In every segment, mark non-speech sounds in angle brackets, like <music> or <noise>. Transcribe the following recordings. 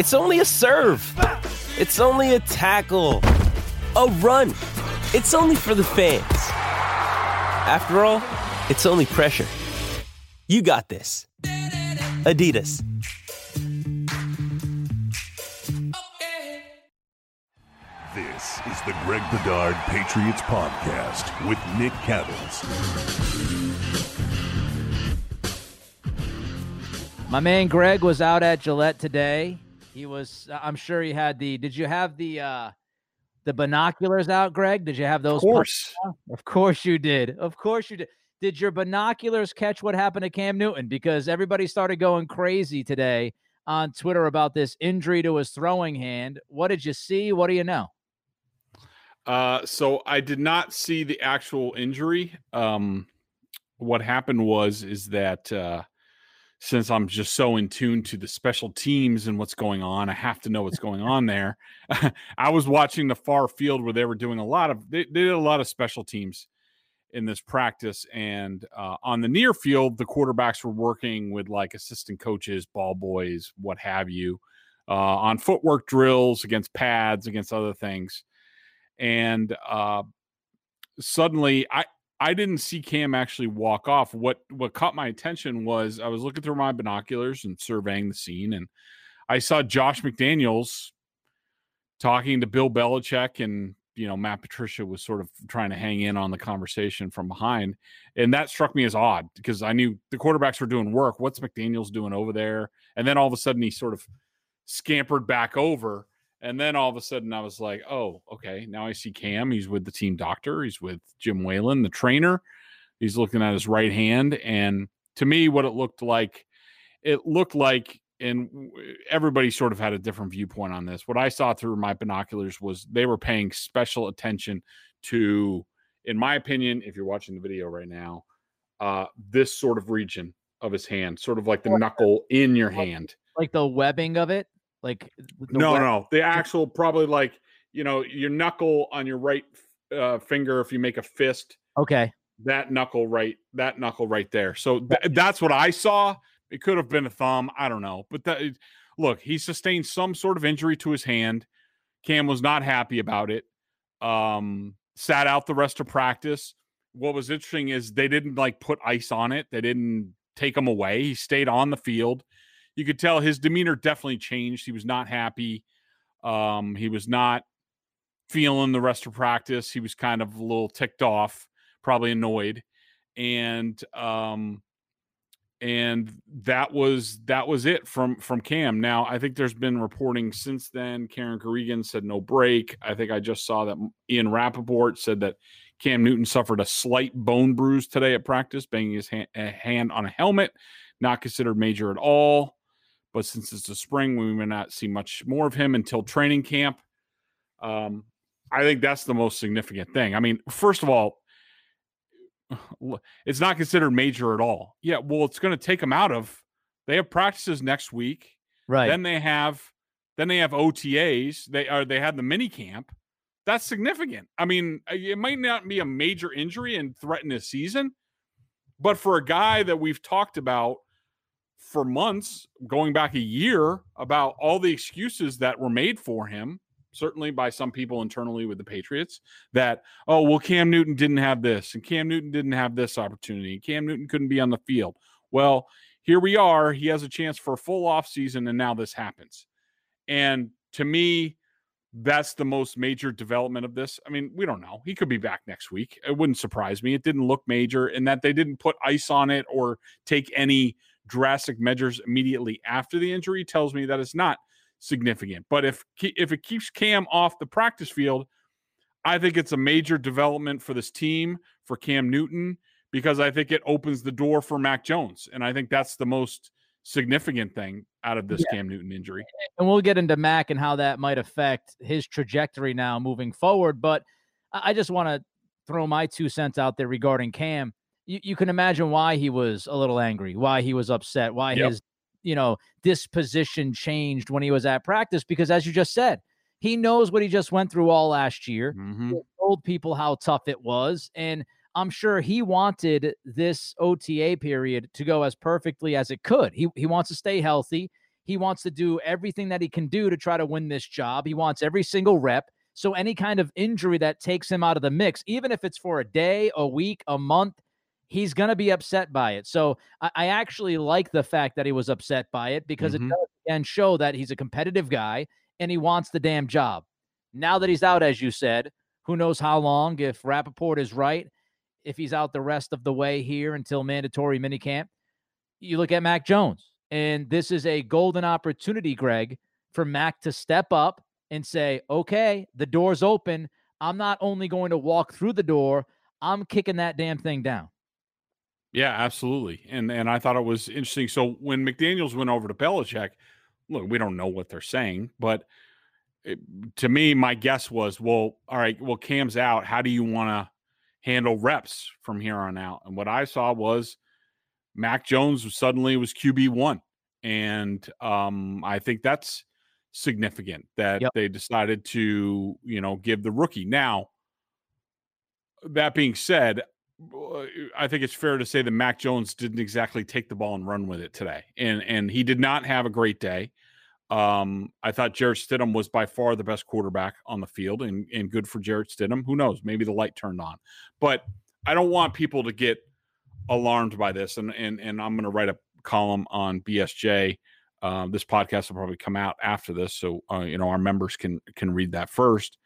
It's only a serve. It's only a tackle, a run. It's only for the fans. After all, it's only pressure. You got this. Adidas. This is the Greg Bedard Patriots Podcast with Nick Cattles. My man Greg was out at Gillette today. He was I'm sure he had the did you have the uh the binoculars out, Greg? Did you have those? Of course. Of course you did. Of course you did. Did your binoculars catch what happened to Cam Newton? Because everybody started going crazy today on Twitter about this injury to his throwing hand. What did you see? What do you know? Uh, so I did not see the actual injury. Um, what happened was is that uh, since I'm just so in tune to the special teams and what's going on, I have to know what's going on there. <laughs> I was watching the far field where they were doing a lot of they, they did a lot of special teams in this practice, and uh, on the near field, the quarterbacks were working with like assistant coaches, ball boys, what have you, uh, on footwork drills against pads, against other things and uh, suddenly I I didn't see Cam actually walk off. What what caught my attention was I was looking through my binoculars and surveying the scene, and I saw Josh McDaniels talking to Bill Belichick, and you know Matt Patricia was sort of trying to hang in on the conversation from behind, and that struck me as odd because I knew the quarterbacks were doing work. What's McDaniels doing over there? And then all of a sudden he sort of scampered back over and then all of a sudden, I was like, oh, okay. Now I see Cam. He's with the team doctor. He's with Jim Whalen, the trainer. He's looking at his right hand. And to me, what it looked like, it looked like, and everybody sort of had a different viewpoint on this. What I saw through my binoculars was they were paying special attention to, in my opinion, if you're watching the video right now, uh, this sort of region of his hand, sort of like the knuckle in your hand. Like the webbing of it? Like no, web- no, the actual probably like you know your knuckle on your right uh, finger if you make a fist. Okay, that knuckle right, that knuckle right there. So th- that's what I saw. It could have been a thumb. I don't know, but that look, he sustained some sort of injury to his hand. Cam was not happy about it. Um, sat out the rest of practice. What was interesting is they didn't like put ice on it. They didn't take him away. He stayed on the field you could tell his demeanor definitely changed. He was not happy. Um, he was not feeling the rest of practice. He was kind of a little ticked off, probably annoyed, and um, and that was that was it from from Cam. Now I think there's been reporting since then. Karen Guregian said no break. I think I just saw that Ian Rapoport said that Cam Newton suffered a slight bone bruise today at practice, banging his hand, hand on a helmet, not considered major at all. But since it's the spring, we may not see much more of him until training camp. Um, I think that's the most significant thing. I mean, first of all, <sighs> it's not considered major at all. Yeah, well, it's going to take them out of. They have practices next week. Right. Then they have, then they have OTAs. They are they had the mini camp. That's significant. I mean, uh, it might not be a major injury and threaten his season, but for a guy that we've talked about for months, going back a year, about all the excuses that were made for him, certainly by some people internally with the Patriots, that, oh, well, Cam Newton didn't have this, and Cam Newton didn't have this opportunity, and Cam Newton couldn't be on the field. Well, here we are. He has a chance for a full off season, and now this happens. And to me, that's the most major development of this. I mean, we don't know. He could be back next week. It wouldn't surprise me. It didn't look major, and that they didn't put ice on it or take any drastic measures immediately after the injury tells me that it's not significant. But if if it keeps Cam off the practice field, I think it's a major development for this team for Cam Newton because I think it opens the door for Mac Jones, and I think that's the most significant thing out of this yeah. Cam Newton injury. And we'll get into Mac and how that might affect his trajectory now moving forward. But I just want to throw my two cents out there regarding Cam. You, you can imagine why he was a little angry, why he was upset, why yep. his you know disposition changed when he was at practice. Because as you just said, he knows what he just went through all last year. Mm-hmm. told people how tough it was, and I'm sure he wanted this OTA period to go as perfectly as it could. He he wants to stay healthy. He wants to do everything that he can do to try to win this job. He wants every single rep. So any kind of injury that takes him out of the mix, even if it's for a day, a week, a month, he's going to be upset by it. So I, I, actually like the fact that he was upset by it because mm-hmm. it does again show that he's a competitive guy and he wants the damn job. Now that he's out, as you said, who knows how long, if Rapoport is right, if he's out the rest of the way here until mandatory minicamp. You look at Mac Jones, and this is a golden opportunity, Greg, for Mac to step up and say, okay, the door's open. I'm not only going to walk through the door, I'm kicking that damn thing down. Yeah, absolutely. And and I thought it was interesting. So when McDaniels went over to Belichick, look, we don't know what they're saying, but it, to me, my guess was, well, all right, well, Cam's out. How do you want to handle reps from here on out. And what I saw was Mac Jones suddenly was QB one, and um, I think that's significant that yep. they decided to you know give the rookie. Now, that being said, I think it's fair to say that Mac Jones didn't exactly take the ball and run with it today, and and he did not have a great day. Um, I thought Jarrett Stidham was by far the best quarterback on the field, and, and good for Jarrett Stidham. Who knows? Maybe the light turned on. But I don't want people to get alarmed by this. And and and I'm going to write a column on BSJ. Um, this podcast will probably come out after this, so uh, you know our members can can read that first.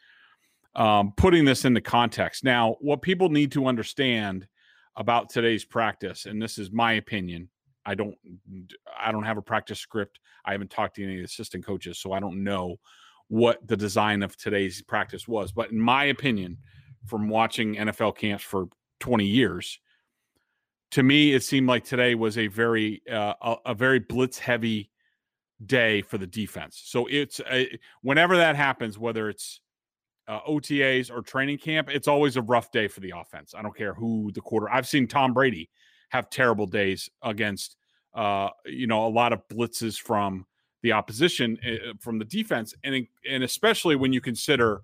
Um, putting this into context now, what people need to understand about today's practice, and this is my opinion, I don't I don't have a practice script. I haven't talked to any assistant coaches, so I don't know what the design of today's practice was. But in my opinion, from watching NFL camps for 20 years, to me it seemed like today was a very uh, a, a, very blitz heavy day for the defense. So it's a, whenever that happens, whether it's uh, OTAs or training camp, it's always a rough day for the offense. I don't care who the quarter. I've seen Tom Brady have terrible days against uh, you know a lot of blitzes from the opposition uh, from the defense, and and especially when you consider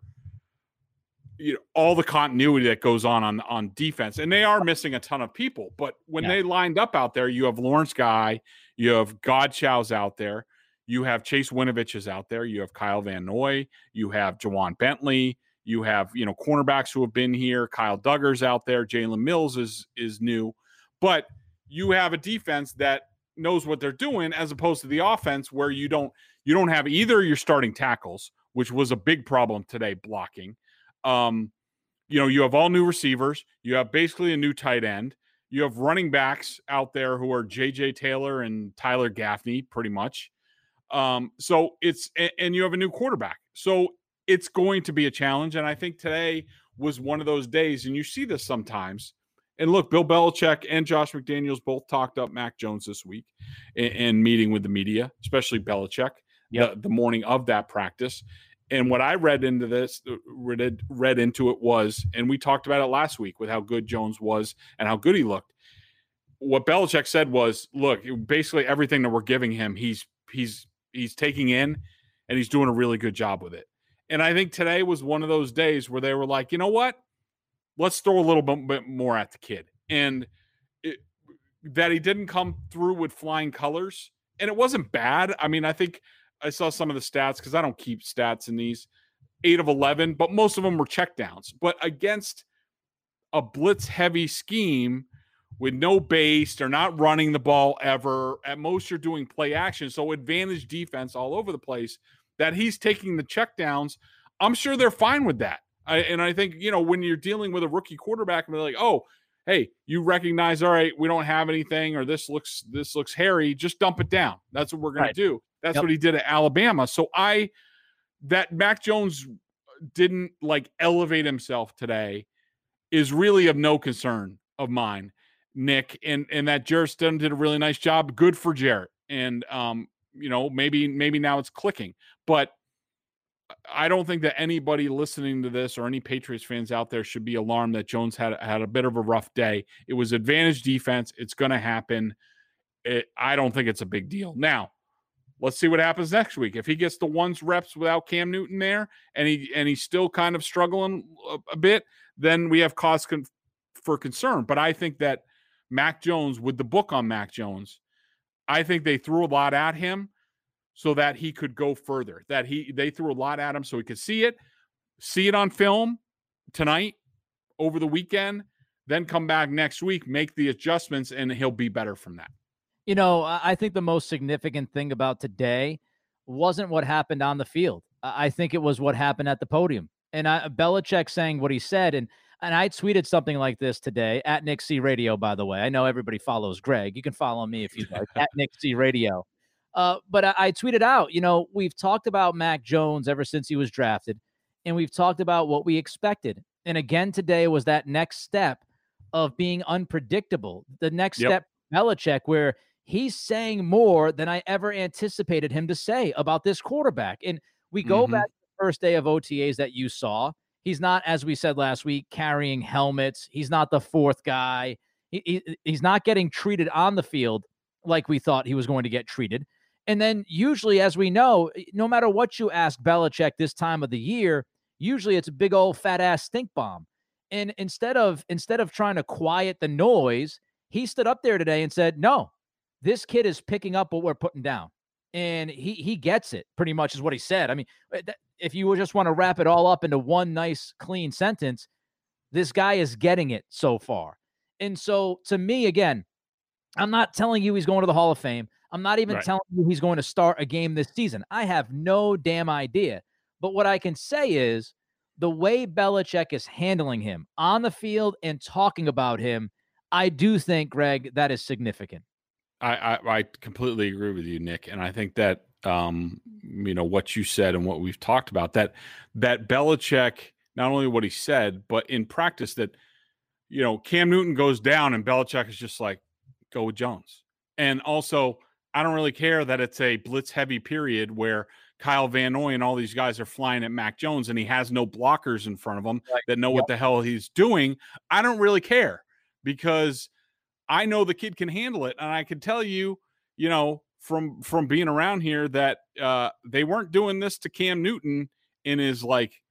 you know all the continuity that goes on on on defense, and they are missing a ton of people. But when yeah. they lined up out there, you have Lawrence Guy, you have Godchaux's out there, you have Chase Winovich is out there, you have Kyle Van Noy, you have Ja'Whaun Bentley, you have you know cornerbacks who have been here. Kyle Dugger's out there. Jalen Mills is is new. But you have a defense that knows what they're doing as opposed to the offense where you don't you don't have either your starting tackles which was a big problem today blocking. Um you know you have all new receivers. You have basically a new tight end. You have running backs out there who are JJ Taylor and Tyler Gaffney pretty much um so it's and you have a new quarterback so it's going to be a challenge and I think today was one of those days and you see this sometimes and look, Bill Belichick and Josh McDaniels both talked up Mac Jones this week in, in meeting with the media, especially Belichick yep. the, the morning of that practice. And what I read into this, uh, read, read into it was, and we talked about it last week with how good Jones was and how good he looked. What Belichick said was, look, basically everything that we're giving him, he's he's he's taking in, and he's doing a really good job with it. And I think today was one of those days where they were like, you know what? let's throw a little bit more at the kid. And it, that he didn't come through with flying colors. And it wasn't bad. I mean, I think I saw some of the stats because I don't keep stats in these eight of 11, but most of them were checkdowns. But against a blitz heavy scheme with no base, they're not running the ball ever. At most, you're doing play action. So, advantage defense all over the place that he's taking the checkdowns. I'm sure they're fine with that. I, and I think you know when you're dealing with a rookie quarterback, and they're like, oh, hey, you recognize, all right, we don't have anything, or this looks this looks hairy. Just dump it down. That's what we're right. to do. That's yep. what he did at Alabama. So I that Mac Jones didn't like elevate himself today is really of no concern of mine, Nick. And and that Jarrett Stidham did a really nice job. Good for Jarrett. And um, you know, maybe maybe now it's clicking, but I don't think that anybody listening to this or any Patriots fans out there should be alarmed that Jones had had a bit of a rough day. It was advantage defense. It's going to happen. It, I don't think it's a big deal. Now, let's see what happens next week. If he gets the ones reps without Cam Newton there, and he and he's still kind of struggling a, a bit, then we have cause con- for concern. But I think that Mac Jones, with the book on Mac Jones, I think they threw a lot at him so that he could go further. That he they threw a lot at him so he could see it, see it on film tonight, over the weekend, then come back next week, make the adjustments, and he'll be better from that. You know, I think the most significant thing about today wasn't what happened on the field. I think it was what happened at the podium. And I, Belichick saying what he said, and and I tweeted something like this today at Nick C Radio. By the way, I know everybody follows Greg. You can follow me if you like at <laughs> Nick C Radio. Uh, but I, I tweeted out, you know, we've talked about Mac Jones ever since he was drafted, and we've talked about what we expected. And again, today was that next step of being unpredictable. The next Yep. step, Belichick, where he's saying more than I ever anticipated him to say about this quarterback. And we go Mhm. back to the first day of OTAs that you saw. He's not, as we said last week, carrying helmets. He's not the fourth guy. He, he- he's not getting treated on the field like we thought he was going to get treated. And then usually, as we know, eh, no matter what you ask Belichick this time of the year, usually it's a big old fat ass stink bomb. And instead of instead of trying to quiet the noise, he stood up there today and said, "No, this kid is picking up what we're putting down." And he he gets it pretty much is what he said. I mean, uh, if you just want to wrap it all up into one nice clean sentence, this guy is getting it so far. And so to me again, I'm not telling you he's going to the Hall of Fame. I'm not even Right. telling you he's going to start a game this season. I have no damn idea. But what I can say is the way Belichick is handling him on the field and talking about him, I do think, Greg, that is significant. I, I I completely agree with you, Nick, and I think that um you know what you said and what we've talked about that that Belichick not only what he said but in practice that you know Cam Newton goes down and Belichick is just like go with Jones, and also I don't really care that it's a blitz heavy period where Kyle Van Noy and all these guys are flying at Mac Jones and he has no blockers in front of him Right. that know what the hell he's doing. I don't really care because I know the kid can handle it, and I can tell you, you know, from from being around here that uh, they weren't doing this to Cam Newton in his like,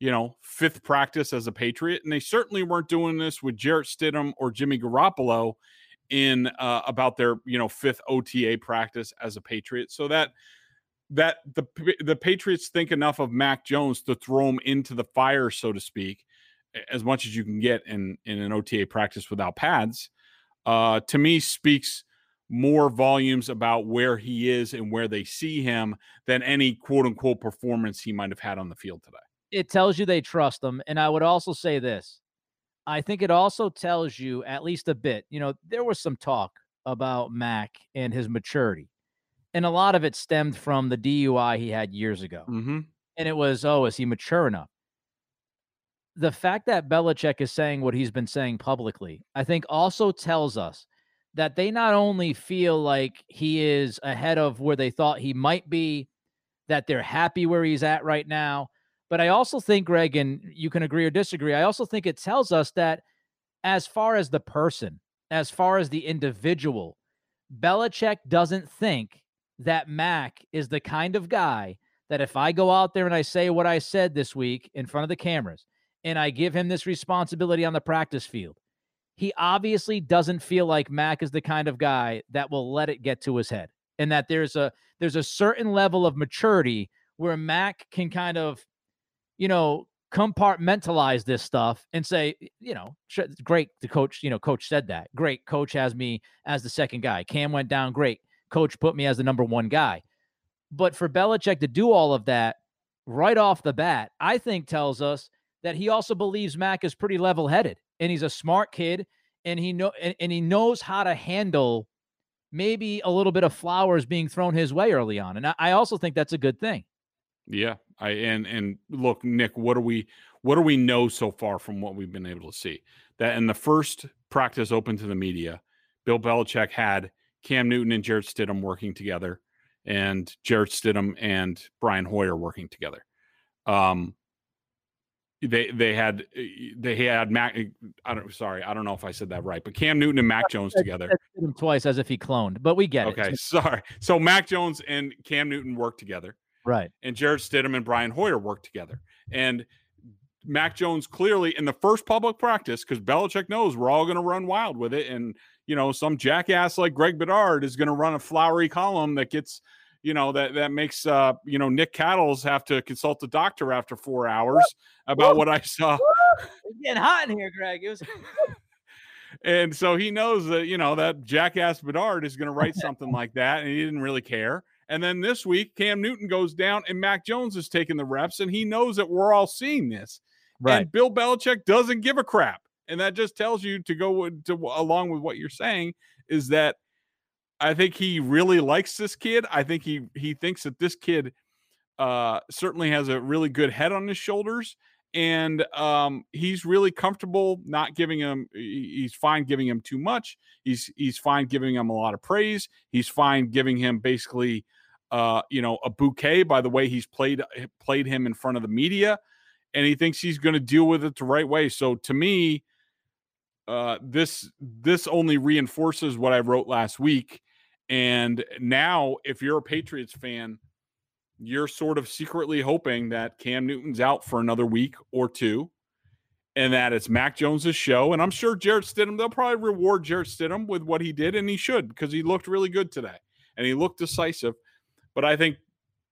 you know, fifth practice as a Patriot, and they certainly weren't doing this with Jarrett Stidham or Jimmy Garoppolo in uh, about their you know fifth OTA practice as a Patriot. So that that the the Patriots think enough of Mac Jones to throw him into the fire, so to speak, as much as you can get in in an OTA practice without pads. Uh, to me, speaks more volumes about where he is and where they see him than any quote unquote performance he might have had on the field today. It tells you they trust him. And I would also say this I think it also tells you at least a bit, you know, there was some talk about Mac and his maturity. And a lot of it stemmed from the DUI he had years ago. Mm-hmm. and it was, oh, is he mature enough? The fact that Belichick is saying what he's been saying publicly, I think also tells us that they not only feel like he is ahead of where they thought he might be, that they're happy where he's at right now. But I also think, Greg, and you can agree or disagree, I also think it tells us that as far as the person, as far as the individual, Belichick doesn't think that Mac is the kind of guy that if I go out there and I say what I said this week in front of the cameras and I give him this responsibility on the practice field, he obviously doesn't feel like Mac is the kind of guy that will let it get to his head and that there's a there's a certain level of maturity where Mac can kind of you know compartmentalize this stuff and say you know great the coach you know coach said that. Great coach has me as the second guy. Cam went down great coach put me as the number one guy. But for Belichick to do all of that right off the bat, I think tells us that he also believes Mac is pretty level headed and he's a smart kid and he know and, and he knows how to handle maybe a little bit of flowers being thrown his way early on. And I, I also think that's a good thing. Yeah, I and and look, Nick, what do we what do we know so far from what we've been able to see? That in the first practice open to the media, Bill Belichick had Cam Newton and Jarrett Stidham working together, and Jarrett Stidham and Brian Hoyer working together. Um, they they had eh, they had Mac. Eh, I don't sorry, I don't know if I said that right, but Cam Newton and Mac Jones together. Twice as if he cloned, but we get okay, it. Okay, sorry. So Mac Jones and Cam Newton worked together, right? And Jarrett Stidham and Brian Hoyer worked together, and Mac Jones clearly in the first public practice because Belichick knows we're all going to run wild with it, and you know some jackass like Greg Bedard is going to run a flowery column that gets you know that that makes uh you know Nick Cattles have to consult the doctor after four hours about what I saw. It's getting hot in here, Greg. It was. and so he knows that you know that jackass Bedard is going to write <laughs> something like that, and he didn't really care. And then this week, Cam Newton goes down, and Mac Jones is taking the reps, and he knows that we're all seeing this. Right. And Bill Belichick doesn't give a crap, and that just tells you to go to along with what you're saying is that I think he really likes this kid. I think he he thinks that this kid uh, certainly has a really good head on his shoulders, and um, he's really comfortable not giving him. He's fine giving him too much. He's he's fine giving him a lot of praise. He's fine giving him basically, uh, you know, a bouquet by the way he's played played him in front of the media, and he thinks he's going to deal with it the right way. So to me. Uh, this this only reinforces what I wrote last week and now, if you're a Patriots fan, you're sort of secretly hoping that Cam Newton's out for another week or two and that it's Mac Jones's show. And I'm sure Jarrett Stidham, they'll probably reward Jarrett Stidham with what he did, and he should because he looked really good today and he looked decisive. But I think,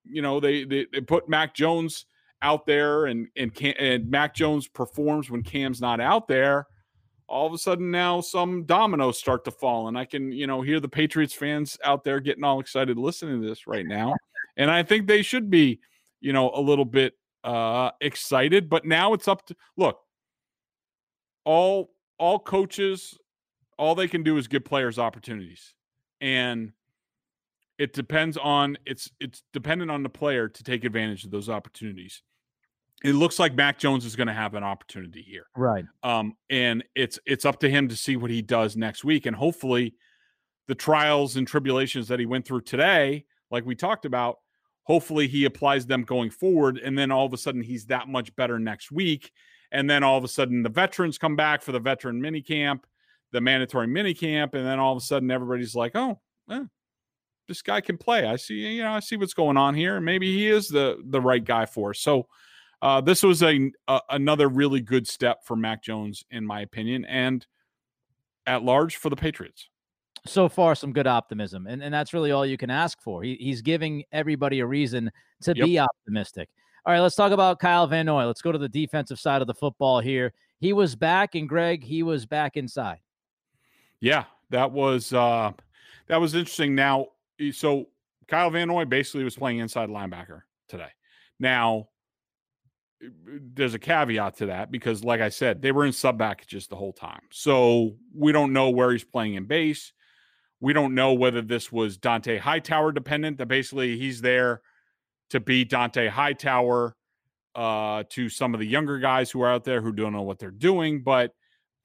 you know, they they, they put Mac Jones out there and and Cam, and Mac Jones performs when Cam's not out there all of a sudden now some dominoes start to fall and i can you know hear the patriots fans out there getting all excited listening to this right now. And i think they should be you know a little bit uh excited but now it's up to look. All all coaches all they can do is give players opportunities and it depends on it's it's dependent on the player to take advantage of those opportunities it looks like Mac Jones is going to have an opportunity here. Right. Um, and it's it's up to him to see what he does next week. And hopefully the trials and tribulations that he went through today, like we talked about, hopefully he applies them going forward. And then all of a sudden he's that much better next week. And then all of a sudden the veterans come back for the veteran mini camp, the mandatory mini camp, and then all of a sudden everybody's like, oh, eh, this guy can play. I see, you know, I see what's going on here. Maybe he is the the right guy for us. So uh, this was a, a, another really good step for Mac Jones, in my opinion, and at large for the Patriots. So far, some good optimism, and and that's really all you can ask for. He, he's giving everybody a reason to yep. be optimistic. All right, let's talk about Kyle Van Noy. Let's go to the defensive side of the football here. He was back, and Greg, he was back inside. Yeah, that was uh, that was interesting. Now, so Kyle Van Noy basically was playing inside linebacker today. Now, there's a caveat to that because, like I said, they were in sub packages the whole time. So we don't know where he's playing in base. We don't know whether this was Dont'a Hightower dependent, that basically he's there to be Dont'a Hightower uh, to some of the younger guys who are out there who don't know what they're doing. But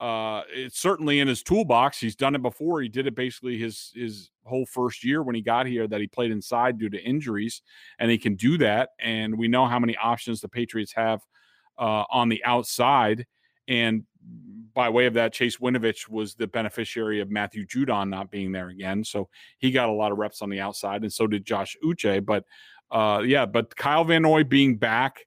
uh, it's certainly in his toolbox. He's done it before. He did it basically his his whole first year when he got here that he played inside due to injuries, and he can do that. And we know how many options the Patriots have uh, on the outside. And by way of that, Chase Winovich was the beneficiary of Matthew Judon not being there again, so he got a lot of reps on the outside, and so did Josh Uche. But uh, yeah, but Kyle Van Noy being back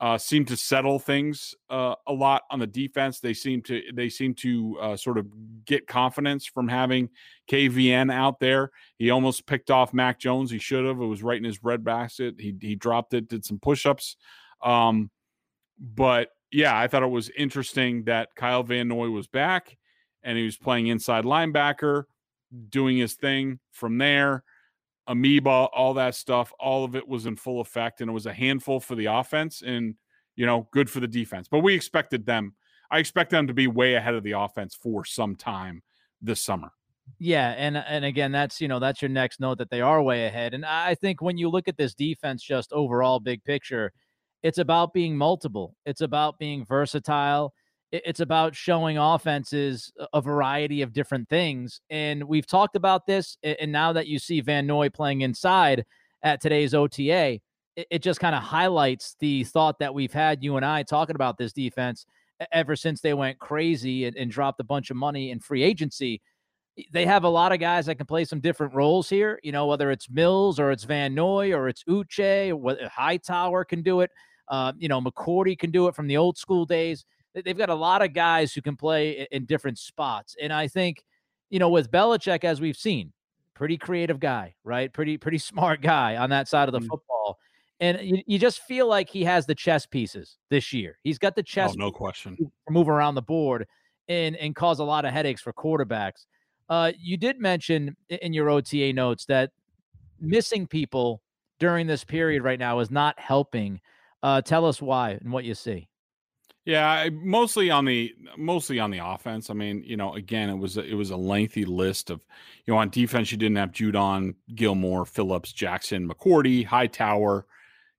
uh, seem to settle things uh, a lot on the defense. They seem to they seem to uh, sort of get confidence from having KVN out there. He almost picked off Mac Jones. He should have. It was right in his red basket. He he dropped it. Did some push-ups. Um, but yeah, I thought it was interesting that Kyle Van Noy was back and he was playing inside linebacker, doing his thing from there amoeba, all that stuff, all of it was in full effect, and it was a handful for the offense, and you know, good for the defense. But we expected them. I expect them to be way ahead of the offense for some time this summer. Yeah, and and again, that's you know that's your next note that they are way ahead. And I think when you look at this defense, just overall big picture, it's about being multiple. It's about being versatile. It's about showing offenses a variety of different things. And we've talked about this. And now that you see Van Noy playing inside at today's OTA, it just kind of highlights the thought that we've had you and I talking about this defense ever since they went crazy and, dropped a bunch of money in free agency they have a lot of guys that can play some different roles here. You know, whether it's Mills or it's Van Noy or it's Uche, or Hightower can do it. Uh, you know, McCourty can do it from the old school days. They've got a lot of guys who can play in different spots, and I think, you know, with Belichick, as we've seen, pretty creative guy, right? Pretty pretty <laughs> smart guy on that side of the mm-hmm. football. And you, you just feel like he has the chess pieces this year. He's got the chess. Oh, no question. Move around the board and and cause a lot of headaches for quarterbacks. Uh, you did mention in your OTA notes that missing people during this period right now is not helping. Uh, tell us why and what you see. Yeah, mostly on the mostly on the offense. I mean, you know, again, it was a, it was a lengthy list of, you know, on defense you didn't have Judon, Gilmore, Phillips, Jackson, McCourty, Hightower,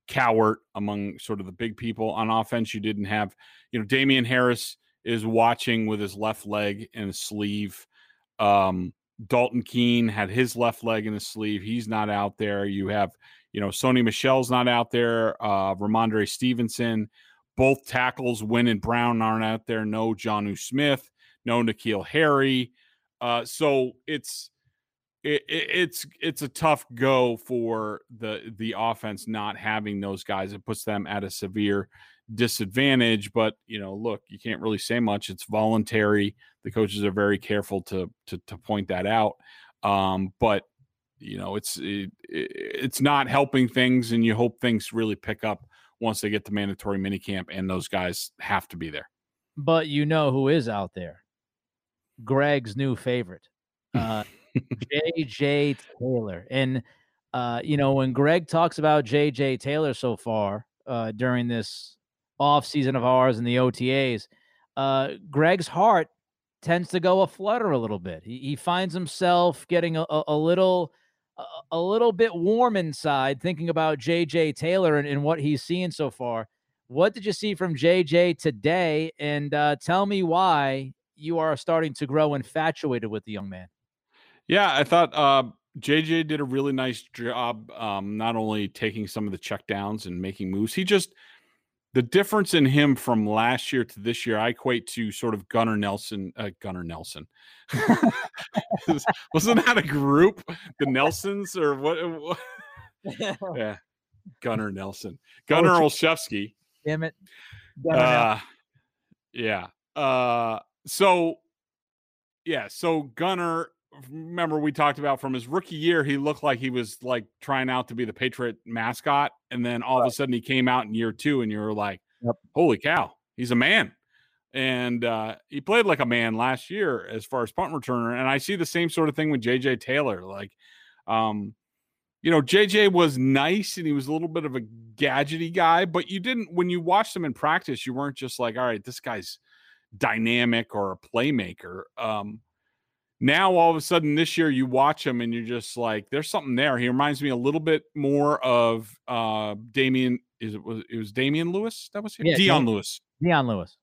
Cowart among sort of the big people. On offense, you didn't have, you know, Damien Harris is watching with his left leg in and sleeve. Um, Dalton Keene had his left leg in his sleeve. He's not out there. You have, you know, Sony Michel's not out there. Uh, Rhamondre Stevenson, both tackles, Wynn and Brown aren't out there. No Jonnu Smith, no N'Keal Harry. Uh, so it's it, it, it's it's a tough go for the the offense not having those guys. It puts them at a severe disadvantage. But you know, look, you can't really say much. It's voluntary. The coaches are very careful to to, to point that out. Um, but you know, it's it, it's not helping things, and you hope things really pick up once they get to mandatory minicamp, and those guys have to be there. But you know who is out there? Greg's new favorite, uh, <laughs> J.J. Taylor, and uh, you know when Greg talks about J.J. Taylor so far uh, during this off season of ours and the OTAs, uh, Greg's heart tends to go a flutter a little bit. He, he finds himself getting a, a, a little a, little bit warm inside thinking about JJ Taylor and, and, what he's seeing so far. What did you see from JJ today? And uh, tell me why you are starting to grow infatuated with the young man. Yeah, I thought uh, JJ did a really nice job, um, not only taking some of the checkdowns and making moves. He just the difference in him from last year to this year, I equate to sort of Gunnar Nelson. Uh, Gunnar Nelson <laughs> wasn't that a group, the Nelsons or what? what? <laughs> yeah, Gunnar Nelson, Gunnar oh, Olszewski. Damn it. Uh, yeah. Uh, so yeah, so Gunnar remember we talked about from his rookie year, he looked like he was like trying out to be the Patriot mascot, and then all right. of a sudden he came out in year two, and you were like, yep. "Holy cow, he's a man!" And uh, he played like a man last year as far as punt returner, and I see the same sort of thing with JJ Taylor. Like, um, you know, JJ was nice and he was a little bit of a gadgety guy, but you didn't when you watched him in practice, you weren't just like, "All right, this guy's." dynamic or a playmaker um now all of a sudden this year you watch him and you're just like there's something there he reminds me a little bit more of uh Damien is it was it was Damien Lewis that was him? Yeah, Dion Lewis Dion Lewis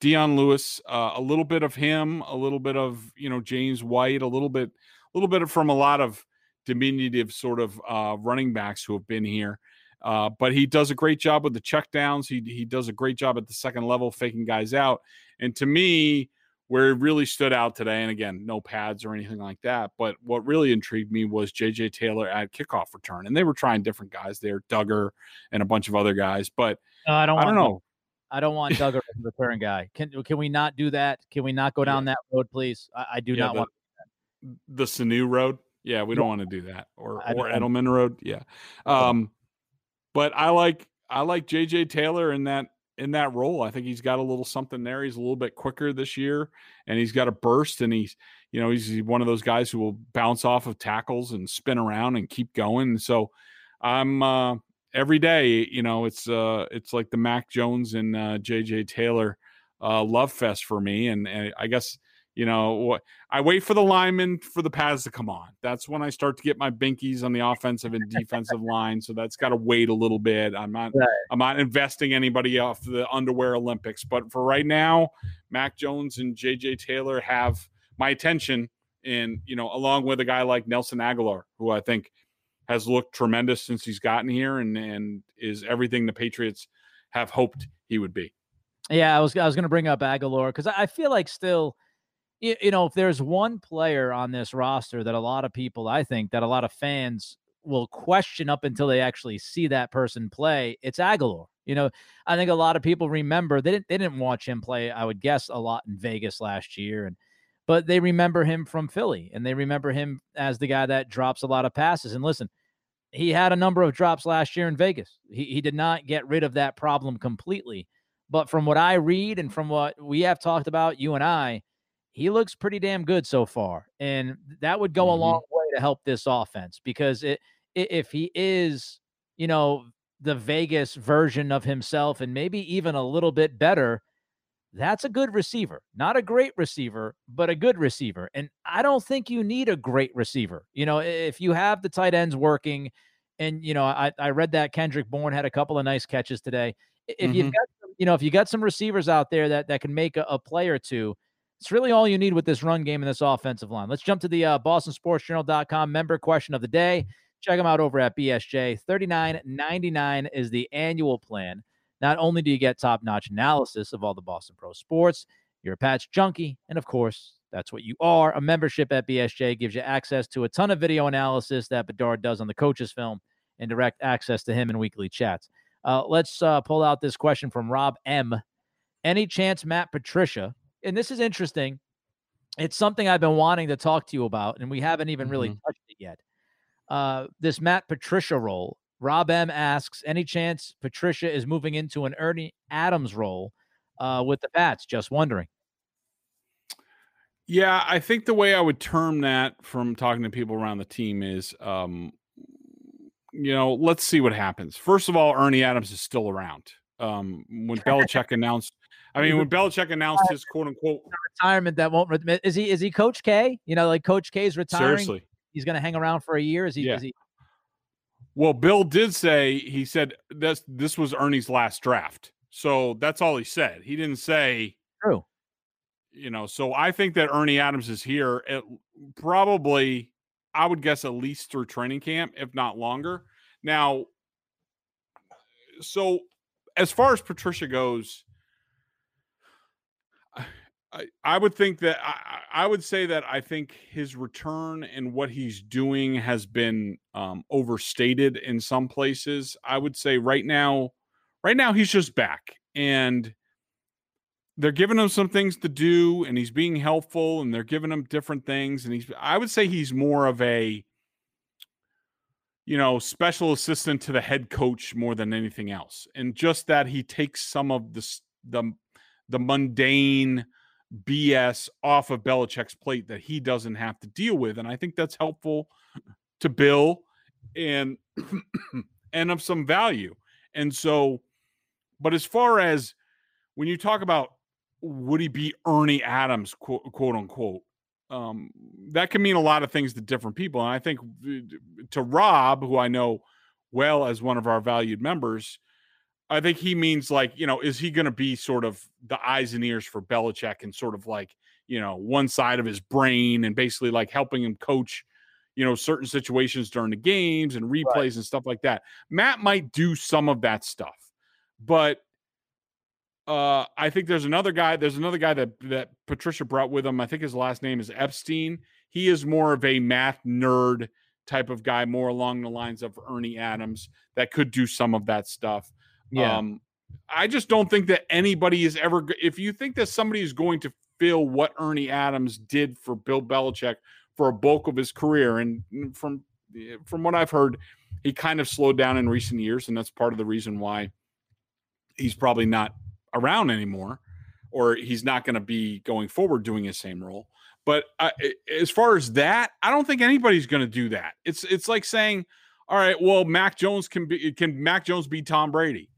Dion Lewis uh, a little bit of him a little bit of you know James White a little bit a little bit from a lot of diminutive sort of uh running backs who have been here uh, but he does a great job with the checkdowns. He he does a great job at the second level, faking guys out. And to me, where it really stood out today, and again, no pads or anything like that, but what really intrigued me was JJ Taylor at kickoff return. And they were trying different guys there, Dugger and a bunch of other guys. But no, I don't, I don't know. I don't want Dugger as a return guy. Can can we not do that? Can we not go down yeah. that road, please? I, I do yeah, not the, want the Sanu road. Yeah, we don't want to do that. Or or Edelman road. Yeah. Um, but I like I like JJ Taylor in that in that role. I think he's got a little something there. He's a little bit quicker this year, and he's got a burst, and he's you know he's one of those guys who will bounce off of tackles and spin around and keep going. So I'm uh, every day, you know, it's uh, it's like the Mac Jones and uh, J.J. Taylor uh, love fest for me, and, and I guess You know, I wait for the linemen for the pads to come on. That's when I start to get my binkies on the offensive and defensive line. So that's got to wait a little bit. I'm not Right. I'm not investing anybody off the underwear Olympics, but for right now, Mac Jones and JJ Taylor have my attention. And you know, along with a guy like Nelson Agholor, who I think has looked tremendous since he's gotten here, and and is everything the Patriots have hoped he would be. Yeah, I was I was going to bring up Agholor because I I feel like still, you, know, if there's one player on this roster that a lot of people, I think that a lot of fans will question up until they actually see that person play, it's Agholor. You know, I think a lot of people remember they didn't they didn't watch him play. I would guess a lot in Vegas last year, and but they remember him from Philly, and they remember him as the guy that drops a lot of passes. And listen, he had a number of drops last year in Vegas. He he did not get rid of that problem completely. But from what I read and from what we have talked about, you and I, he looks pretty damn good so far. And that would go a Mhm. long way to help this offense because it, if he is, you know, the Vegas version of himself and maybe even a little bit better, that's a good receiver. Not a great receiver, but a good receiver. And I don't think you need a great receiver. You know, if you have the tight ends working, and you know, I, I read that Kendrick Bourne had a couple of nice catches today. If you've Mhm. got you know, if you got some receivers out there that that can make a, a play or two, it's really all you need with this run game and this offensive line. Let's jump to the uh, BostonSportsJournal.com member question of the day. Check them out over at BSJ. $39.99 is the annual plan. Not only do you get top notch analysis of all the Boston Pro sports, you're a patch junkie, and of course, that's what you are. A membership at BSJ gives you access to a ton of video analysis that Bedard does on the coaches' film and direct access to him in weekly chats. Uh, let's uh, pull out this question from Rob M. Any chance Matt Patricia, and this is interesting. It's something I've been wanting to talk to you about, and we haven't even really Mhm. touched it yet. Uh, this Matt Patricia role. Rob M asks, any chance Patricia is moving into an Ernie Adams role uh, with the Pats? Just wondering. Yeah, I think the way I would term that from talking to people around the team is, um, you know, let's see what happens. First of all, Ernie Adams is still around. Um, when <laughs> Belichick announced, I mean, when Belichick announced his quote unquote, Retirement that won't re- is he is he Coach K? You know, like Coach K is retiring. seriously. He's going to hang around for a year. Is he? Yeah. Is he? Well, Bill did say he said this this was Ernie's last draft. So that's all he said. He didn't say True. you know, so I think that Ernie Adams is here at probably I would guess at least through training camp, if not longer. Now, so as far as Patricia goes, I, I would think that I, I would say that I think his return and what he's doing has been um, overstated in some places. I would say right now, right now he's just back and they're giving him some things to do and he's being helpful and they're giving him different things and he's I would say he's more of a you know special assistant to the head coach more than anything else and just that he takes some of the the the mundane BS off of Belichick's plate that he doesn't have to deal with and I think that's helpful to Bill and <clears throat> and of some value and so but as far as when you talk about would he be Ernie Adams, quote, quote unquote, um, that can mean a lot of things to different people. And I think uh, to Rob, who I know well as one of our valued members, I think he means like, you know, is he going to be sort of the eyes and ears for Belichick and sort of like, you know, one side of his brain and basically like helping him coach, you know, certain situations during the games and replays and stuff like that. Matt might do some of that stuff, but uh, I think there's another guy. There's another guy that that Patricia brought with him. I think his last name is Epstein. He is more of a math nerd type of guy, more along the lines of Ernie Adams, that could do some of that stuff. Yeah. Um, I just don't think that anybody is ever. If you think that somebody is going to fill what Ernie Adams did for Bill Belichick for a bulk of his career, and from eh, from what I've heard, he kind of slowed down in recent years, and that's part of the reason why he's probably not around anymore, or he's not going to be going forward doing his same role. But uh, as far as that, I don't think anybody's going to do that. It's it's like saying, all right, well, Mac Jones can be can Mac Jones be Tom Brady?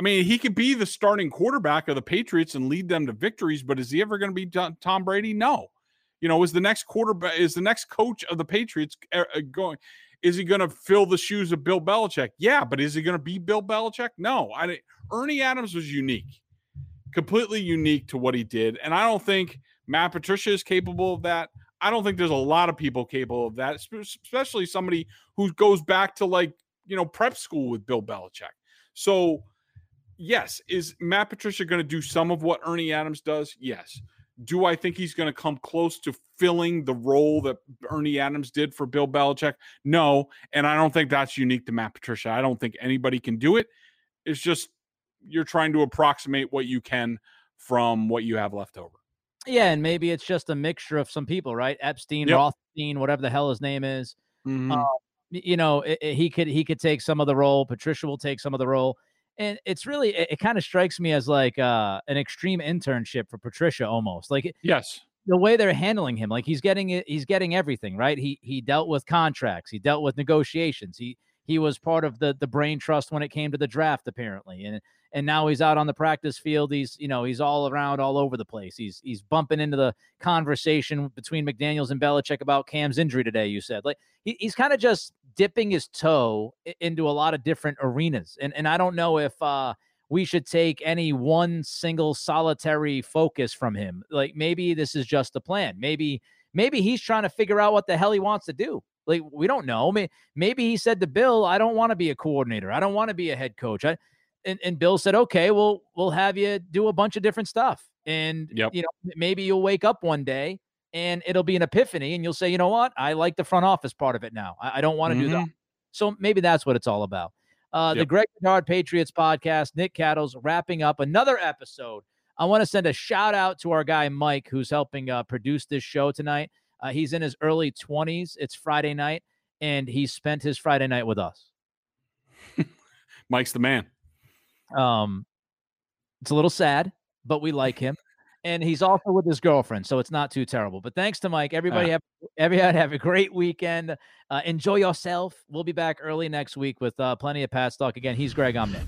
I mean, he could be the starting quarterback of the Patriots and lead them to victories, but is he ever going to be Tom Brady? No. You know, is the next quarterback, is the next coach of the Patriots uh, uh, going? Is he going to fill the shoes of Bill Belichick? Yeah, but is he going to be Bill Belichick? No. I Ernie Adams was unique, completely unique to what he did, and I don't think Matt Patricia is capable of that. I don't think there's a lot of people capable of that, especially somebody who goes back to like you know prep school with Bill Belichick. So, yes, is Matt Patricia going to do some of what Ernie Adams does? Yes. Do I think he's going to come close to filling the role that Ernie Adams did for Bill Belichick? No. And I don't think that's unique to Matt Patricia. I don't think anybody can do it. It's just you're trying to approximate what you can from what you have left over. Yeah, and maybe it's just a mixture of some people, right? Epstein, yep. Rothstein, whatever the hell his name is. Mm-hmm. Uh, you know, it, it, he could he could take some of the role. Patricia will take some of the role and it's really it, it kind of strikes me as like uh, an extreme internship for Patricia almost. Like yes, the way they're handling him, like he's getting it, he's getting everything right. He he dealt with contracts, he dealt with negotiations, he he was part of the the brain trust when it came to the draft apparently, and and now he's out on the practice field. He's you know he's all around, all over the place. He's he's bumping into the conversation between McDaniels and Belichick about Cam's injury today. You said like he, he's kind of just dipping his toe into a lot of different arenas, and and I don't know if uh, we should take any one single solitary focus from him. Like maybe this is just the plan. Maybe maybe he's trying to figure out what the hell he wants to do. Like we don't know. Maybe he said to Bill, "I don't want to be a coordinator. I don't want to be a head coach." I, and, and Bill said, okay, well, we'll have you do a bunch of different stuff. And, yep. you know, maybe you'll wake up one day and it'll be an epiphany and you'll say, you know what? I like the front office part of it now. I, I don't want to mm-hmm. do that. So maybe that's what it's all about. Uh, yep. The Greg Bedard Patriots podcast, Nick Cattles wrapping up another episode. I want to send a shout out to our guy, Mike, who's helping uh, produce this show tonight. Uh, he's in his early 20s. It's Friday night, and he spent his Friday night with us. <laughs> Mike's the man. Um, it's a little sad, but we like him. And he's also with his girlfriend, so it's not too terrible. But thanks to Mike. Everybody uh, have everybody have a great weekend. Uh, enjoy yourself. We'll be back early next week with uh, plenty of Pat talk. Again, he's Greg. I'm Nick.